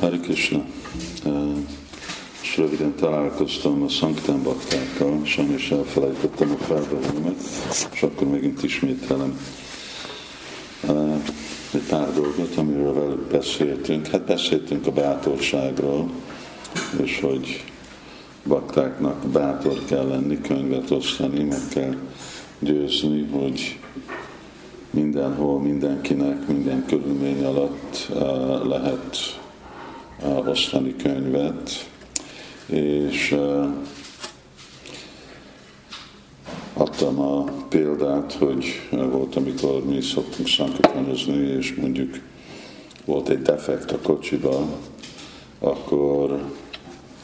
Hari Krishna. És röviden találkoztam a Sanktán baktákkal, sajnos elfelejtettem a felvevőmet, és akkor megint ismételem egy pár dolgot, amiről velük beszéltünk. Hát beszéltünk a bátorságról, és hogy baktáknak bátor kell lenni, könyvet osztani, meg kell győzni, hogy mindenhol, mindenkinek, minden körülmény alatt lehet osztani könyvet, és adtam a példát, hogy volt, amikor mi szoktunk szankatanozni, és mondjuk volt egy defekt a kocsiba, akkor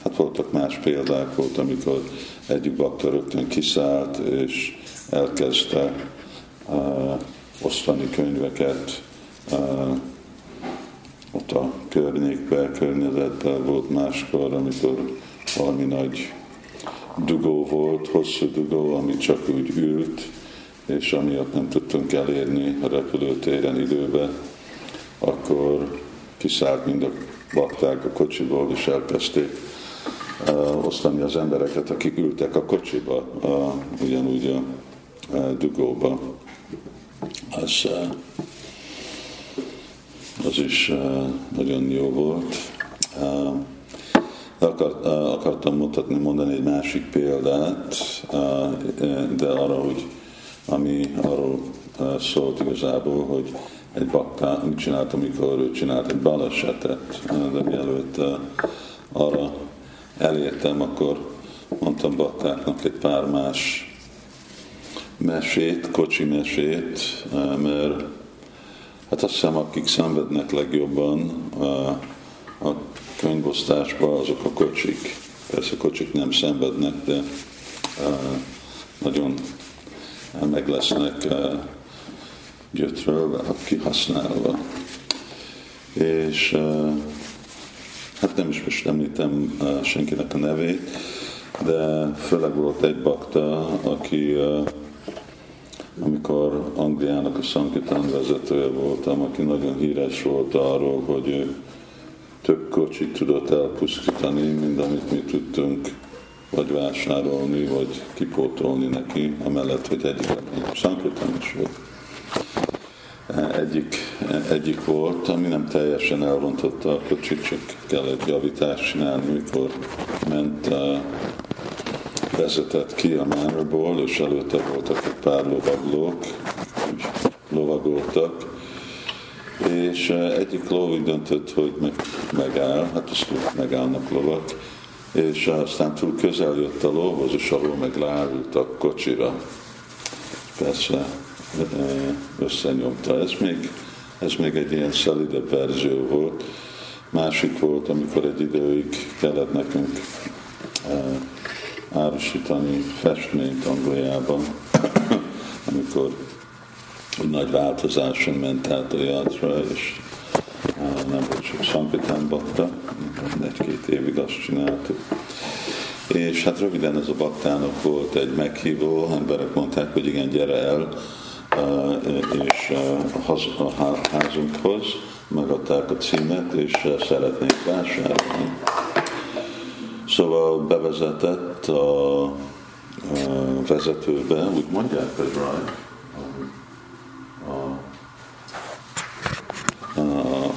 hát voltak más példák, volt, amikor egyik bakta rögtön kiszállt, és elkezdte uh, osztani könyveket uh, ott a környékben, környezetben volt máskor, amikor valami nagy dugó volt, hosszú dugó, ami csak úgy ült, és amiatt nem tudtunk elérni a repülőtéren időbe, akkor kiszállt mind a bakták a kocsiból, és elkezdték uh, osztani az embereket, akik ültek a kocsiba, uh, ugyanúgy a uh, dugóba. Az, uh, az is uh, nagyon jó volt. Uh, akart, akartam mutatni, mondani egy másik példát, de arra, hogy ami arról szólt igazából, hogy egy baktá, mit csinált, amikor ő csinált egy balesetet, de mielőtt arra elértem, akkor mondtam baktáknak egy pár más mesét, kocsi mesét, mert hát azt hiszem, akik szenvednek legjobban a könyvosztásban, azok a kocsik. Persze a kocsik nem szenvednek, de nagyon meg lesznek gyötrölve, kihasználva. És hát nem is most említem senkinek a nevét, de főleg volt egy bakta, aki amikor Angliának a Sankitán vezetője voltam, aki nagyon híres volt arról, hogy ő több kocsit tudott elpusztítani, mint amit mi tudtunk vagy vásárolni, vagy kipótolni neki, amellett, hogy egyik Sankitán is volt. Egyik, egyik volt, ami nem teljesen elrontotta a kocsit, csak kellett javítást csinálni, mikor ment vezetett ki a Manorból, és előtte voltak egy pár lovaglók, úgy lovagoltak, és egyik ló úgy döntött, hogy meg, megáll, hát azt megállnak lovak, és aztán túl közel jött a lóhoz, és a ló meg leárult a kocsira. Persze összenyomta. Ez még, ez még egy ilyen szelidebb verzió volt. Másik volt, amikor egy időig kellett nekünk árusítani festményt Angliában, amikor egy nagy változáson ment át a játszra, és nem volt csak Sankitán bakta, egy-két évig azt csináltuk. És hát röviden ez a baktának volt egy meghívó, emberek mondták, hogy igen, gyere el, és a házunkhoz, megadták a címet, és szeretnék vásárolni. Szóval bevezetett a, a vezetőbe, úgy mondják, hogy right,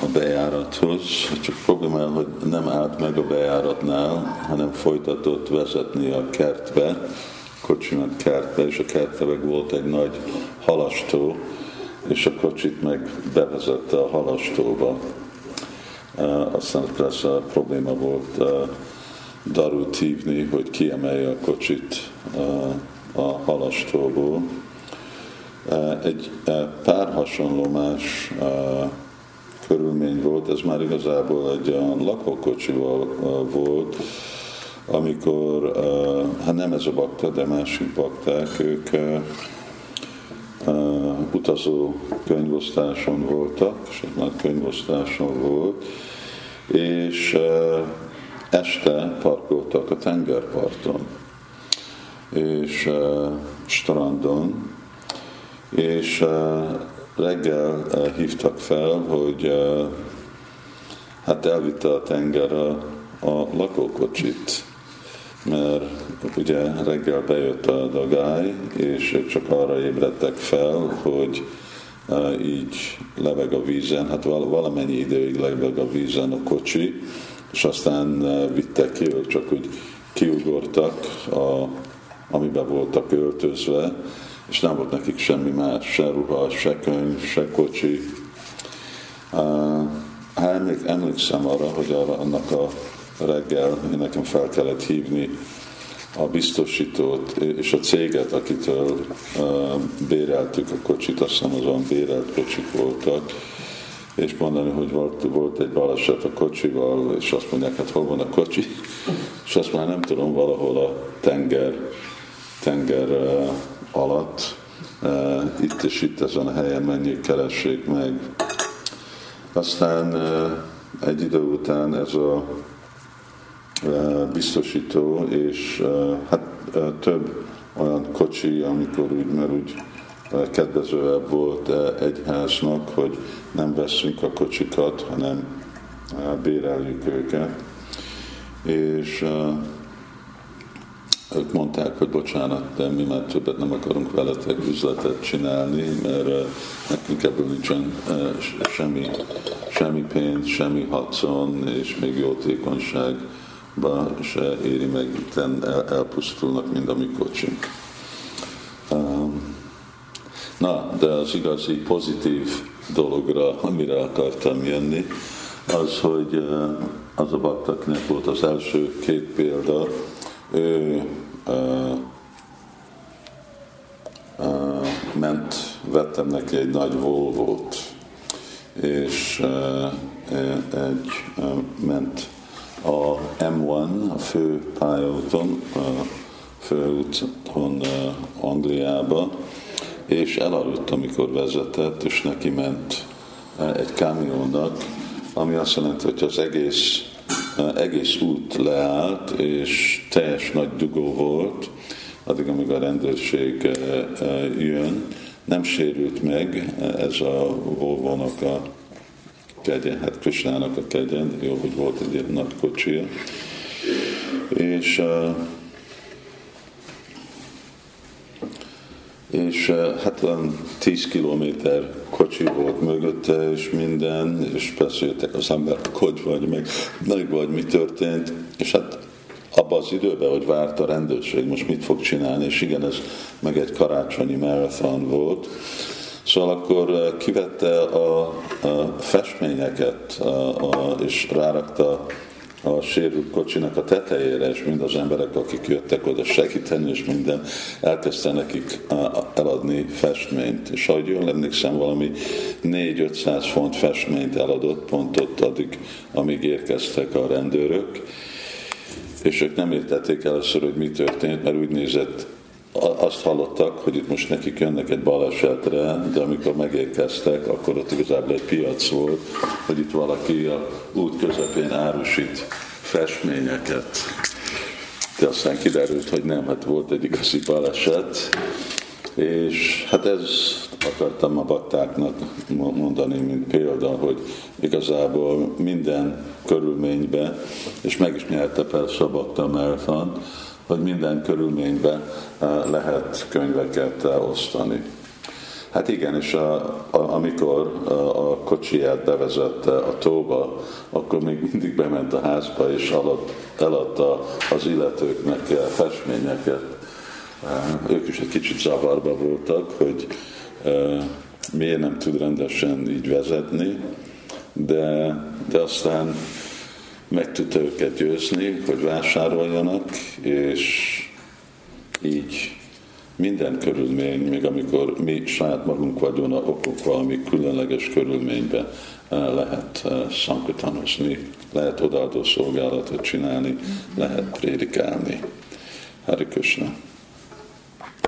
a bejárathoz, csak probléma, hogy nem állt meg a bejáratnál, hanem folytatott vezetni a kertbe, kocsimat kertbe, és a kertbe meg volt egy nagy halastó, és a kocsit meg bevezette a halastóba. Aztán persze a probléma volt darút hívni, hogy kiemelje a kocsit a halastóból. Egy pár hasonló más körülmény volt, ez már igazából egy olyan lakókocsival volt, amikor, hát nem ez a bakta, de másik bakták, ők utazó könyvosztáson voltak, és egy nagy könyvosztáson volt, és este parkoltak a tengerparton, és strandon, és reggel hívtak fel, hogy hát elvitte a tenger a, a lakókocsit, mert ugye reggel bejött a dagály, és csak arra ébredtek fel, hogy uh, így leveg a vízen, hát valamennyi időig leveg a vízen a kocsi, és aztán uh, vittek ki, ők csak úgy kiugortak, a, amiben voltak öltözve, és nem volt nekik semmi más, se ruha, se könyv, se kocsi. Uh, emlék, emlékszem arra, hogy arra, annak a reggel nekem fel kellett hívni a biztosítót és a céget, akitől uh, béreltük a kocsit, azt hiszem azon bérelt kocsik voltak, és mondani, hogy volt, volt egy baleset a kocsival, és azt mondják, hát hol van a kocsi, és azt már nem tudom, valahol a tenger, tenger uh, alatt, uh, itt és itt ezen a helyen menjék, keressék meg. Aztán uh, egy idő után ez a biztosító, és hát több olyan kocsi, amikor úgy, mert úgy kedvezőebb volt egyháznak, hogy nem veszünk a kocsikat, hanem béreljük őket. És ők mondták, hogy bocsánat, de mi már többet nem akarunk veletek üzletet csinálni, mert nekünk ebből nincsen semmi, semmi pénz, semmi hacon, és még jótékonyság ba se éri meg, el, elpusztulnak mind a mi kocsink. Na, de az igazi pozitív dologra, amire akartam jönni, az, hogy uh, az a baktaknek volt az első két példa, ő uh, uh, ment, vettem neki egy nagy Volvo-t, és uh, egy uh, ment a M1, a fő pályaúton, a főúton Angliába, és elaludt, amikor vezetett, és neki ment egy kamionnak, ami azt jelenti, hogy az egész, egész út leállt, és teljes nagy dugó volt, addig, amíg a rendőrség jön, nem sérült meg ez a volvo a kegye, hát Krisnának a kegyen, jó, hogy volt egy ilyen nagy kocsia. És, és hát olyan 10 kilométer kocsi volt mögötte, és minden, és persze jöttek az emberek, hogy vagy, meg, meg vagy, mi történt, és hát abban az időben, hogy várt a rendőrség, most mit fog csinálni, és igen, ez meg egy karácsonyi marathon volt, Szóval akkor eh, kivette a, a festményeket a, a, és rárakta a sérült kocsinak a tetejére, és mind az emberek, akik jöttek oda segíteni, és minden, elkezdte nekik eladni festményt. És ahogy jól emlékszem, valami 4-500 font festményt eladott pont ott addig, amíg érkeztek a rendőrök. És ők nem értették először, hogy mi történt, mert úgy nézett azt hallottak, hogy itt most nekik jönnek egy balesetre, de amikor megérkeztek, akkor ott igazából egy piac volt, hogy itt valaki a út közepén árusít festményeket. De aztán kiderült, hogy nem, hát volt egy igazi baleset, és hát ez akartam a baktáknak mondani, mint példa, hogy igazából minden körülményben, és meg is nyerte persze a bakta hogy minden körülményben eh, lehet könyveket eh, osztani. Hát igen, és a, a, amikor a, a kocsiját bevezette a tóba, akkor még mindig bement a házba, és alad, eladta az illetőknek eh, festményeket. Ők is egy kicsit zavarba voltak, hogy miért nem tud rendesen így vezetni, de, de aztán meg tudta őket győzni, hogy vásároljanak, és így minden körülmény, még amikor mi saját magunk vagyunk okok valami különleges körülményben eh, lehet eh, szankotanozni, lehet odaadó szolgálatot csinálni, lehet prédikálni. Hari Krishna.